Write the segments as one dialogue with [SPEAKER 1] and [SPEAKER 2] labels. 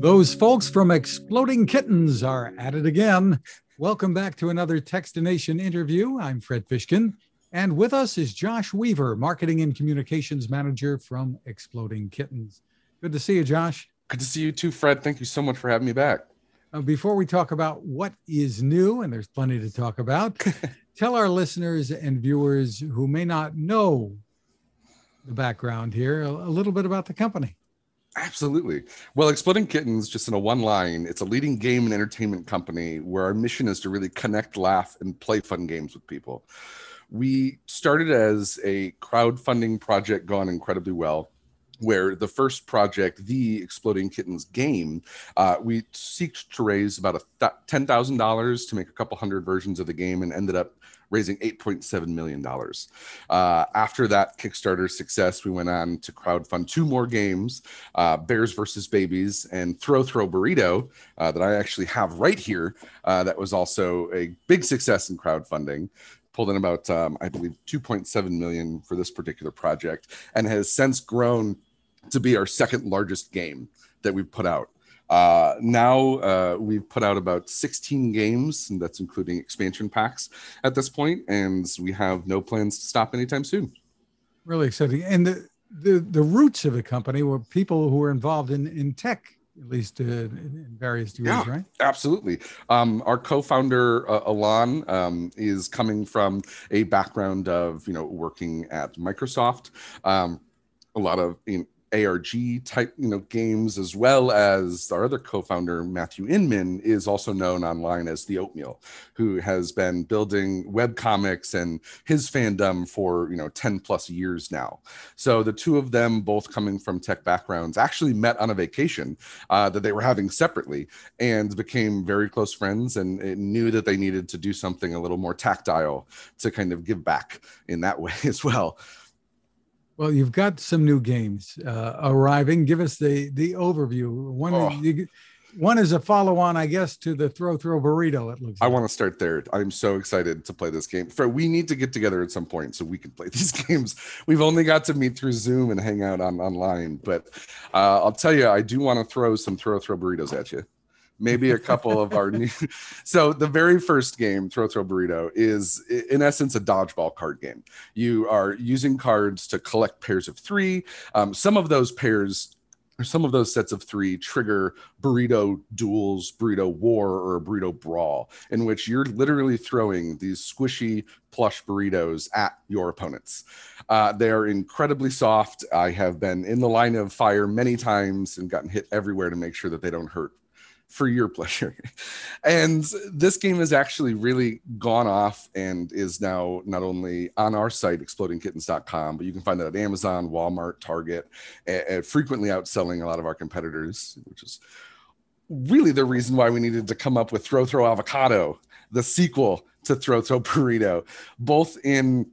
[SPEAKER 1] Those folks from Exploding Kittens are at it again. Welcome back to another Techstination interview. I'm Fred Fishkin, and with us is Josh Weaver, Marketing and Communications Manager from Exploding Kittens. Good to see you, Josh.
[SPEAKER 2] Good to see you too, Fred. Thank you so much for having me back.
[SPEAKER 1] Uh, before we talk about what is new, and there's plenty to talk about, tell our listeners and viewers who may not know the background here a, a little bit about the company.
[SPEAKER 2] Absolutely. Well, Exploding Kittens, just in a one line, it's a leading game and entertainment company where our mission is to really connect, laugh, and play fun games with people. We started as a crowdfunding project gone incredibly well where the first project, the Exploding Kittens game, uh, we seeked to raise about a th- ten thousand dollars to make a couple hundred versions of the game, and ended up raising eight point seven million dollars. Uh, after that Kickstarter success, we went on to crowdfund two more games: uh, Bears versus Babies and Throw Throw Burrito, uh, that I actually have right here. Uh, that was also a big success in crowdfunding pulled in about um, i believe 2.7 million for this particular project and has since grown to be our second largest game that we've put out. Uh, now uh, we've put out about 16 games, and that's including expansion packs at this point, and we have no plans to stop anytime soon.
[SPEAKER 1] Really exciting. And the, the, the roots of the company were people who were involved in, in tech at least uh, in various degrees, yeah, right?
[SPEAKER 2] Absolutely. Um, our co-founder uh, Elan um, is coming from a background of you know working at Microsoft. Um, a lot of you know, ARG type, you know, games, as well as our other co-founder Matthew Inman is also known online as the Oatmeal, who has been building web comics and his fandom for you know 10 plus years now. So the two of them, both coming from tech backgrounds, actually met on a vacation uh, that they were having separately and became very close friends and, and knew that they needed to do something a little more tactile to kind of give back in that way as well.
[SPEAKER 1] Well, you've got some new games uh, arriving. Give us the the overview. One, oh. you, one is a follow-on, I guess, to the Throw Throw Burrito. It looks.
[SPEAKER 2] I want to start there. I'm so excited to play this game. For we need to get together at some point so we can play these games. We've only got to meet through Zoom and hang out on online, but uh, I'll tell you, I do want to throw some Throw Throw Burritos at you maybe a couple of our new. So the very first game, Throw Throw Burrito, is in essence a dodgeball card game. You are using cards to collect pairs of three. Um, some of those pairs some of those sets of three trigger burrito duels, burrito war, or a burrito brawl, in which you're literally throwing these squishy plush burritos at your opponents. Uh, they are incredibly soft. I have been in the line of fire many times and gotten hit everywhere to make sure that they don't hurt for your pleasure. and this game has actually really gone off and is now not only on our site, explodingkittens.com, but you can find it at Amazon, Walmart, Target, and frequently outselling a lot of our competitors, which is really the reason why we needed to come up with Throw Throw Avocado, the sequel to Throw Throw Burrito, both in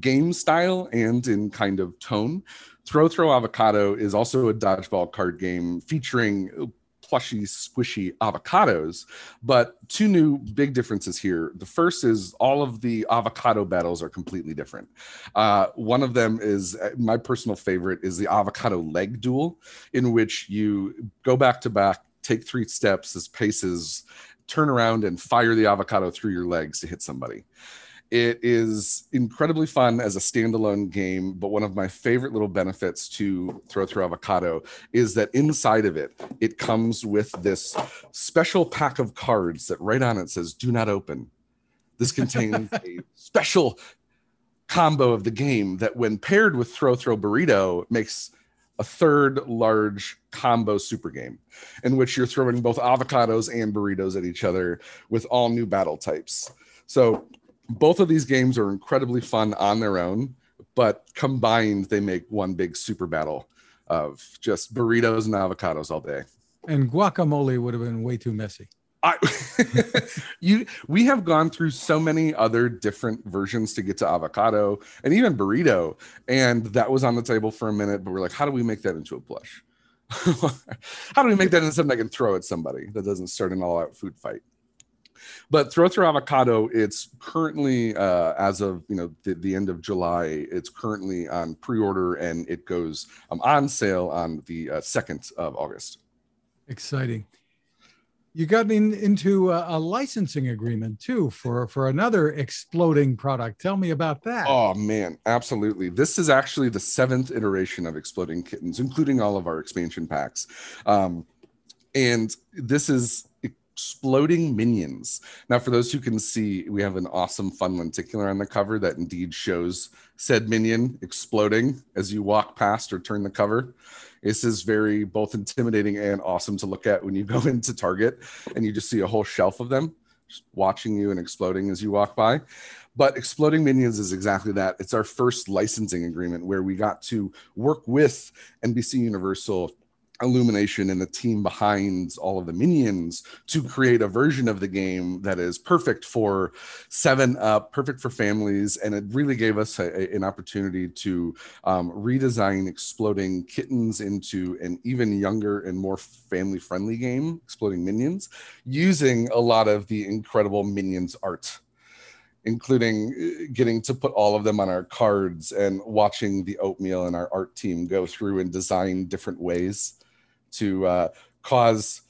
[SPEAKER 2] game style and in kind of tone. Throw Throw Avocado is also a dodgeball card game featuring plushy, squishy avocados. But two new big differences here. The first is all of the avocado battles are completely different. Uh, one of them is uh, my personal favorite is the avocado leg duel, in which you go back to back, take three steps as paces, turn around and fire the avocado through your legs to hit somebody. It is incredibly fun as a standalone game, but one of my favorite little benefits to Throw Through Avocado is that inside of it, it comes with this special pack of cards that right on it says, Do not open. This contains a special combo of the game that, when paired with Throw Throw Burrito, makes a third large combo super game in which you're throwing both avocados and burritos at each other with all new battle types. So both of these games are incredibly fun on their own, but combined they make one big super battle of just burritos and avocados all day.
[SPEAKER 1] And guacamole would have been way too messy.
[SPEAKER 2] I, you we have gone through so many other different versions to get to avocado and even burrito and that was on the table for a minute but we're like how do we make that into a plush how do we make that into something i can throw at somebody that doesn't start an all-out food fight but Throw Through Avocado, it's currently uh, as of you know the, the, end of July. It's currently on pre-order and it goes um, on sale on the uh, second of August.
[SPEAKER 1] Exciting. You got in, into a, a, licensing agreement too for for another exploding product. Tell me about that.
[SPEAKER 2] Oh man, absolutely. This is actually the seventh iteration of Exploding Kittens, including all of our expansion packs. Um, and this is exploding minions. Now, for those who can see, we have an awesome fun lenticular on the cover that indeed shows said minion exploding as you walk past or turn the cover. This is very both intimidating and awesome to look at when you go into Target and you just see a whole shelf of them watching you and exploding as you walk by. But Exploding Minions is exactly that. It's our first licensing agreement where we got to work with NBC Universal Illumination and the team behind all of the minions to create a version of the game that is perfect for seven up, perfect for families, and it really gave us a, a, an opportunity to um, redesign exploding kittens into an even younger and more family-friendly game, exploding minions, using a lot of the incredible minions art including uh, getting to put all of them on our cards and watching the oatmeal and our art team go through and design different ways to uh, cause,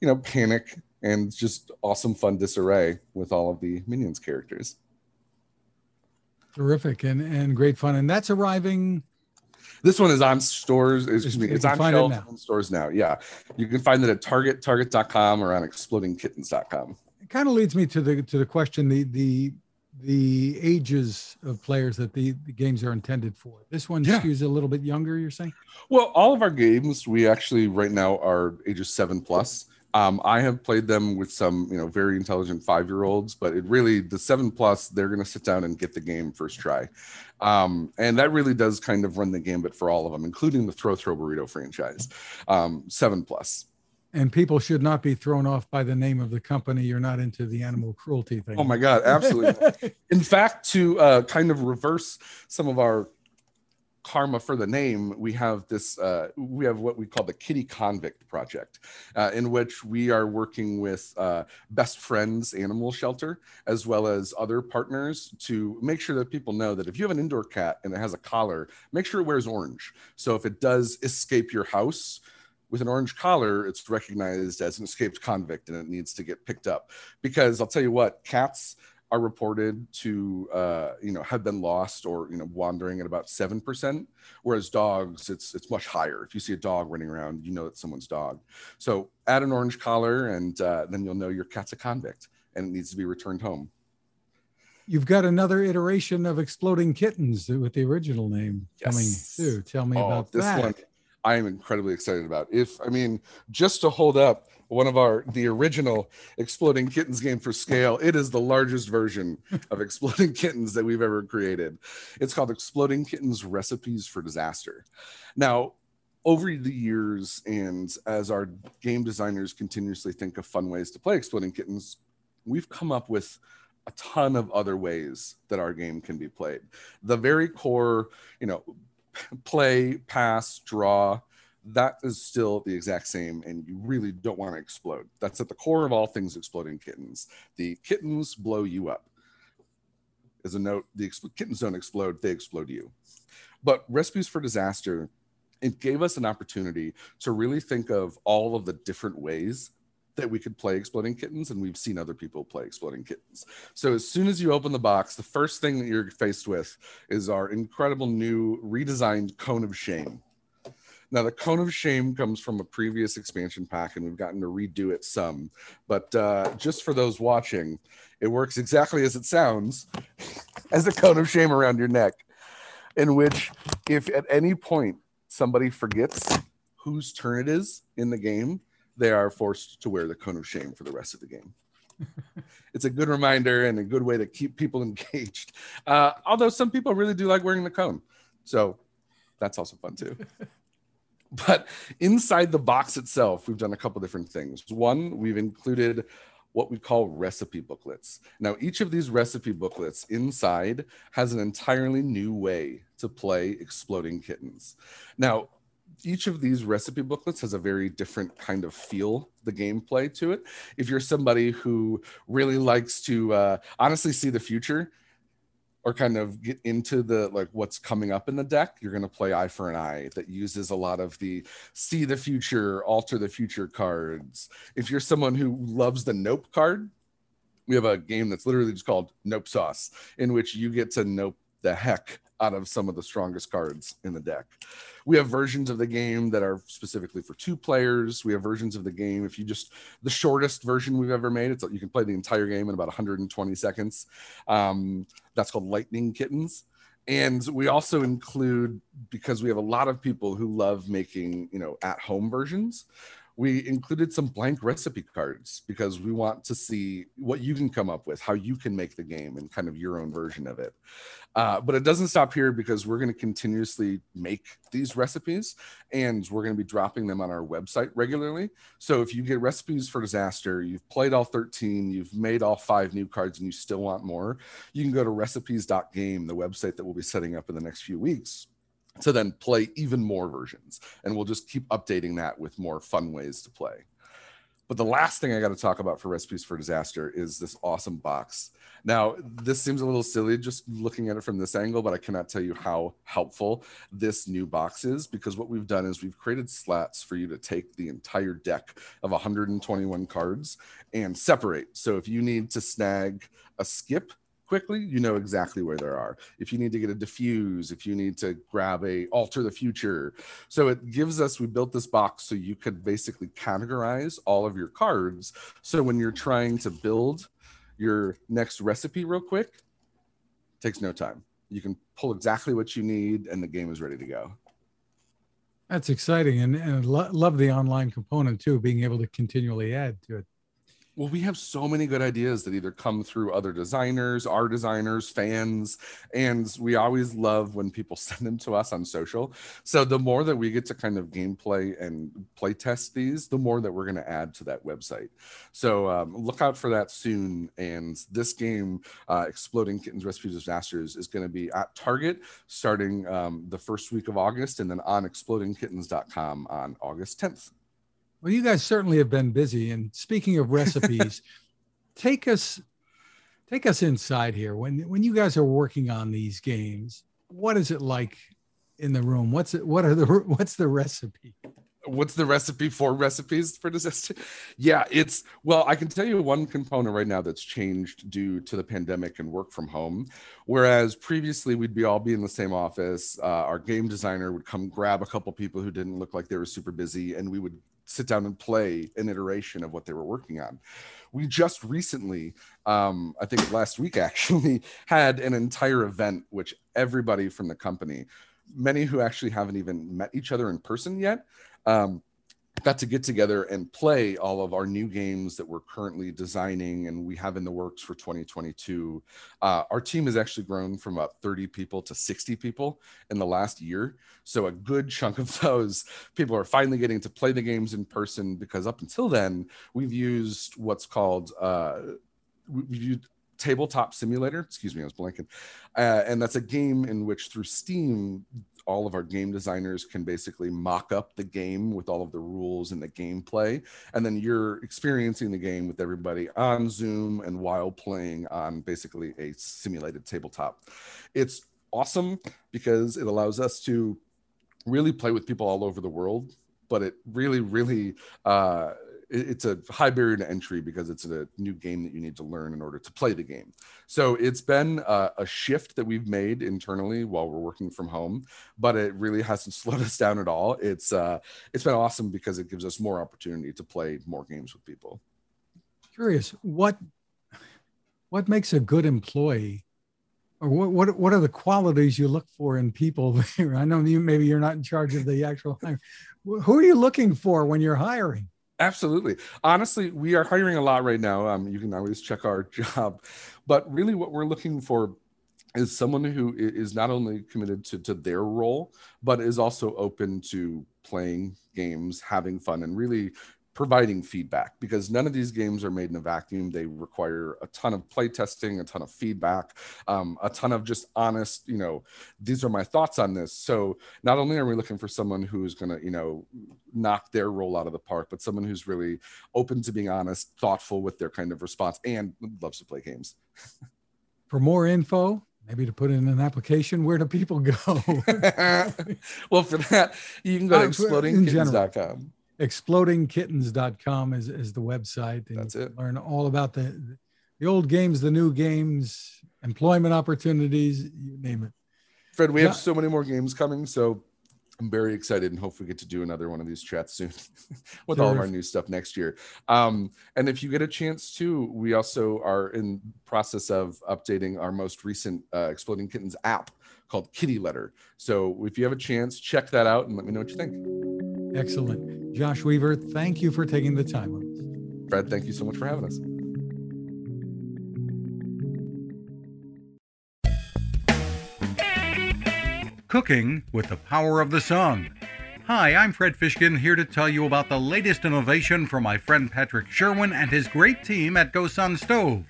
[SPEAKER 2] you know, panic and just awesome fun disarray with all of the minions characters.
[SPEAKER 1] Terrific and and great fun, and that's arriving.
[SPEAKER 2] This one is on stores. Excuse me, it's on shelves it in stores now. Yeah, you can find it at Target, Target.com, or on ExplodingKittens.com.
[SPEAKER 1] It kind of leads me to the to the question the the the ages of players that the, the games are intended for. This one yeah. skews a little bit younger, you're saying?
[SPEAKER 2] Well, all of our games, we actually right now are ages seven plus. Um, I have played them with some, you know, very intelligent five-year-olds, but it really the seven plus, they're going to sit down and get the game first try, um, and that really does kind of run the gambit for all of them, including the Throw Throw Burrito franchise. Um, seven plus
[SPEAKER 1] and people should not be thrown off by the name of the company. You're not into the animal cruelty thing.
[SPEAKER 2] Oh my God, absolutely. In fact, to uh, kind of reverse some of our karma for the name, we have this, uh, we have what we call the Kitty Convict Project, uh, in which we are working with uh, Best Friends Animal Shelter, as well as other partners to make sure that people know that if you have an indoor cat and it has a collar, make sure it wears orange. So if it does escape your house, with an orange collar, it's recognized as an escaped convict and it needs to get picked up. Because I'll tell you what, cats are reported to uh, you know have been lost or you know wandering at about seven percent, whereas dogs it's it's much higher. If you see a dog running around, you know it's someone's dog. So add an orange collar, and uh, then you'll know your cat's a convict and it needs to be returned home.
[SPEAKER 1] You've got another iteration of Exploding Kittens with the original name yes. coming too. Tell me oh, about this that. one
[SPEAKER 2] I am incredibly excited about. If I mean, just to hold up one of our the original Exploding Kittens game for scale, it is the largest version of Exploding Kittens that we've ever created. It's called Exploding Kittens Recipes for Disaster. Now, over the years, and as our game designers continuously think of fun ways to play Exploding Kittens, we've come up with a ton of other ways that our game can be played. The very core, you know, play, pass, draw, that is still the exact same, and you really don't want to explode. That's at the core of all things exploding kittens. The kittens blow you up. As a note, the kittens don't explode, they explode you. But Recipes for Disaster, it gave us an opportunity to really think of all of the different ways that we could play exploding kittens and we've seen other people play exploding kittens. So as soon as you open the box the first thing that you're faced with is our incredible new redesigned cone of shame. Now the cone of shame comes from a previous expansion pack and we've gotten to redo it some. But uh, just for those watching it works exactly as it sounds as a cone of shame around your neck in which if at any point somebody forgets whose turn it is in the game they are forced to wear the cone of shame for the rest of the game. it's a good reminder and a good way to keep people engaged. Uh, although some people really do like wearing the cone. So that's also fun too. but inside the box itself, we've done a couple different things. One, we've included what we call recipe booklets. Now, each of these recipe booklets inside has an entirely new way to play Exploding Kittens. Now, each of these recipe booklets has a very different kind of feel the gameplay to it if you're somebody who really likes to uh, honestly see the future or kind of get into the like what's coming up in the deck, you're going to play Eye for an Eye that uses a lot of the see the future, alter the future cards. If you're someone who loves the Nope card, we have a game that's literally just called Nope Sauce, in which you get to nope the heck out of some of the strongest cards in the deck. We have versions of the game that are specifically for two players. We have versions of the game if you just the shortest version we've ever made. It's you can play the entire game in about 120 seconds. Um, that's called Lightning Kittens. And we also include because we have a lot of people who love making you know at home versions we included some blank recipe cards because we want to see what you can come up with, how you can make the game and kind of your own version of it. Uh, but it doesn't stop here because we're going to continuously make these recipes and we're going to be dropping them on our website regularly. So if you get recipes for disaster, you've played all 13, you've made all five new cards, and you still want more, you can go to recipes.game, the website that we'll be setting up in the next few weeks to then play even more versions. And we'll just keep updating that with more fun ways to play. But the last thing I got to talk about for Recipes for Disaster is this awesome box. Now, this seems a little silly just looking at it from this angle, but I cannot tell you how helpful this new box is because what we've done is we've created slats for you to take the entire deck of 121 cards and separate. So if you need to snag a skip quickly, you know exactly where there are. If you need to get a defuse, if you need to grab a alter the future. So it gives us, we built this box so you could basically categorize all of your cards. So when you're trying to build your next recipe real quick, takes no time. You can pull exactly what you need and the game is ready to go.
[SPEAKER 1] That's exciting. And, and lo- love the online component too, being able to continually add to it.
[SPEAKER 2] Well, we have so many good ideas that either come through other designers, our designers, fans, and we always love when people send them to us on social. So the more that we get to kind of gameplay and play test these, the more that we're going to add to that website. So um, look out for that soon. And this game, uh, Exploding Kittens Recipe Disasters, is going to be at Target starting um, the first week of August, and then on explodingkittens.com on August 10th.
[SPEAKER 1] Well, you guys certainly have been busy. And speaking of recipes, take us take us inside here. When when you guys are working on these games, what is it like in the room? What's it? What are the what's the recipe?
[SPEAKER 2] What's the recipe for recipes for disaster? Yeah, it's well, I can tell you one component right now that's changed due to the pandemic and work from home. Whereas previously we'd be all be in the same office, uh, our game designer would come grab a couple people who didn't look like they were super busy, and we would sit down and play an iteration of what they were working on. We just recently, um, I think last week actually, had an entire event which everybody from the company, many who actually haven't even met each other in person yet, um, got to get together and play all of our new games that we're currently designing and we have in the works for 2022. Uh, our team has actually grown from about 30 people to 60 people in the last year. So a good chunk of those people are finally getting to play the games in person because up until then, we've used what's called uh, we've used tabletop simulator excuse me i was blanking uh, and that's a game in which through steam all of our game designers can basically mock up the game with all of the rules and the gameplay and then you're experiencing the game with everybody on zoom and while playing on basically a simulated tabletop. It's awesome because it allows us to really play with people all over the world but it really really uh it's a high barrier to entry because it's a new game that you need to learn in order to play the game. So it's been a, a, shift that we've made internally while we're working from home, but it really hasn't slowed us down at all. It's uh, it's been awesome because it gives us more opportunity to play more games with people.
[SPEAKER 1] Curious, what what makes a good employee? Or what, what what are the qualities you look for in people? I know you maybe you're not in charge of the actual hire. Who are you looking for when you're hiring?
[SPEAKER 2] Absolutely. Honestly, we are hiring a lot right now. Um, you can always check our job, but really, what we're looking for is someone who is not only committed to, to their role, but is also open to playing games, having fun, and really providing feedback because none of these games are made in a vacuum. They require a ton of play testing, a ton of feedback, um, a ton of just honest, you know, these are my thoughts on this. So not only are we looking for someone who's going to, you know, knock their role out of the park, but someone who's really open to being honest, thoughtful with their kind of response, and loves to play games.
[SPEAKER 1] for more info, maybe to put in an application, where do people go?
[SPEAKER 2] well, for that, you can go to explodingkittens.com.
[SPEAKER 1] explodingkittens.com is, is the website. And
[SPEAKER 2] That's it.
[SPEAKER 1] Learn all about the, the old games, the new games, employment opportunities, you name it.
[SPEAKER 2] Fred, we have so many more games coming, so I'm very excited and hope we get to do another one of these chats soon with all of our new stuff next year. Um, and if you get a chance to, we also are in process of updating our most recent uh, Exploding Kittens app called Kitty Letter. So if you have a chance, check that out and let me know what you think.
[SPEAKER 1] Excellent. Josh Weaver, thank you for taking the time with us.
[SPEAKER 2] Fred, thank you so much for having us.
[SPEAKER 3] Cooking with the Power of the Sun. Hi, I'm Fred Fishkin here to tell you about the latest innovation from my friend Patrick Sherwin and his great team at GoSun Stove.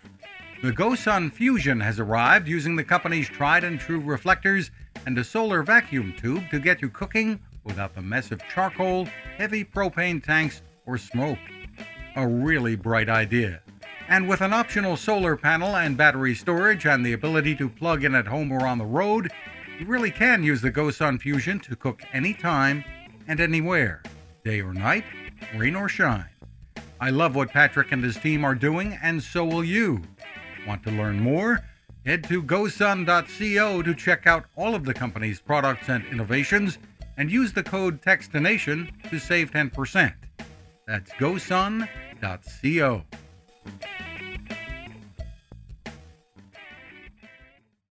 [SPEAKER 3] The GoSun Fusion has arrived using the company's tried and true reflectors and a solar vacuum tube to get you cooking without the mess of charcoal, heavy propane tanks, or smoke. A really bright idea. And with an optional solar panel and battery storage and the ability to plug in at home or on the road, you really can use the GoSun Fusion to cook anytime and anywhere, day or night, rain or shine. I love what Patrick and his team are doing, and so will you. Want to learn more? Head to gosun.co to check out all of the company's products and innovations and use the code TECHSTINATION to save 10%. That's gosun.co.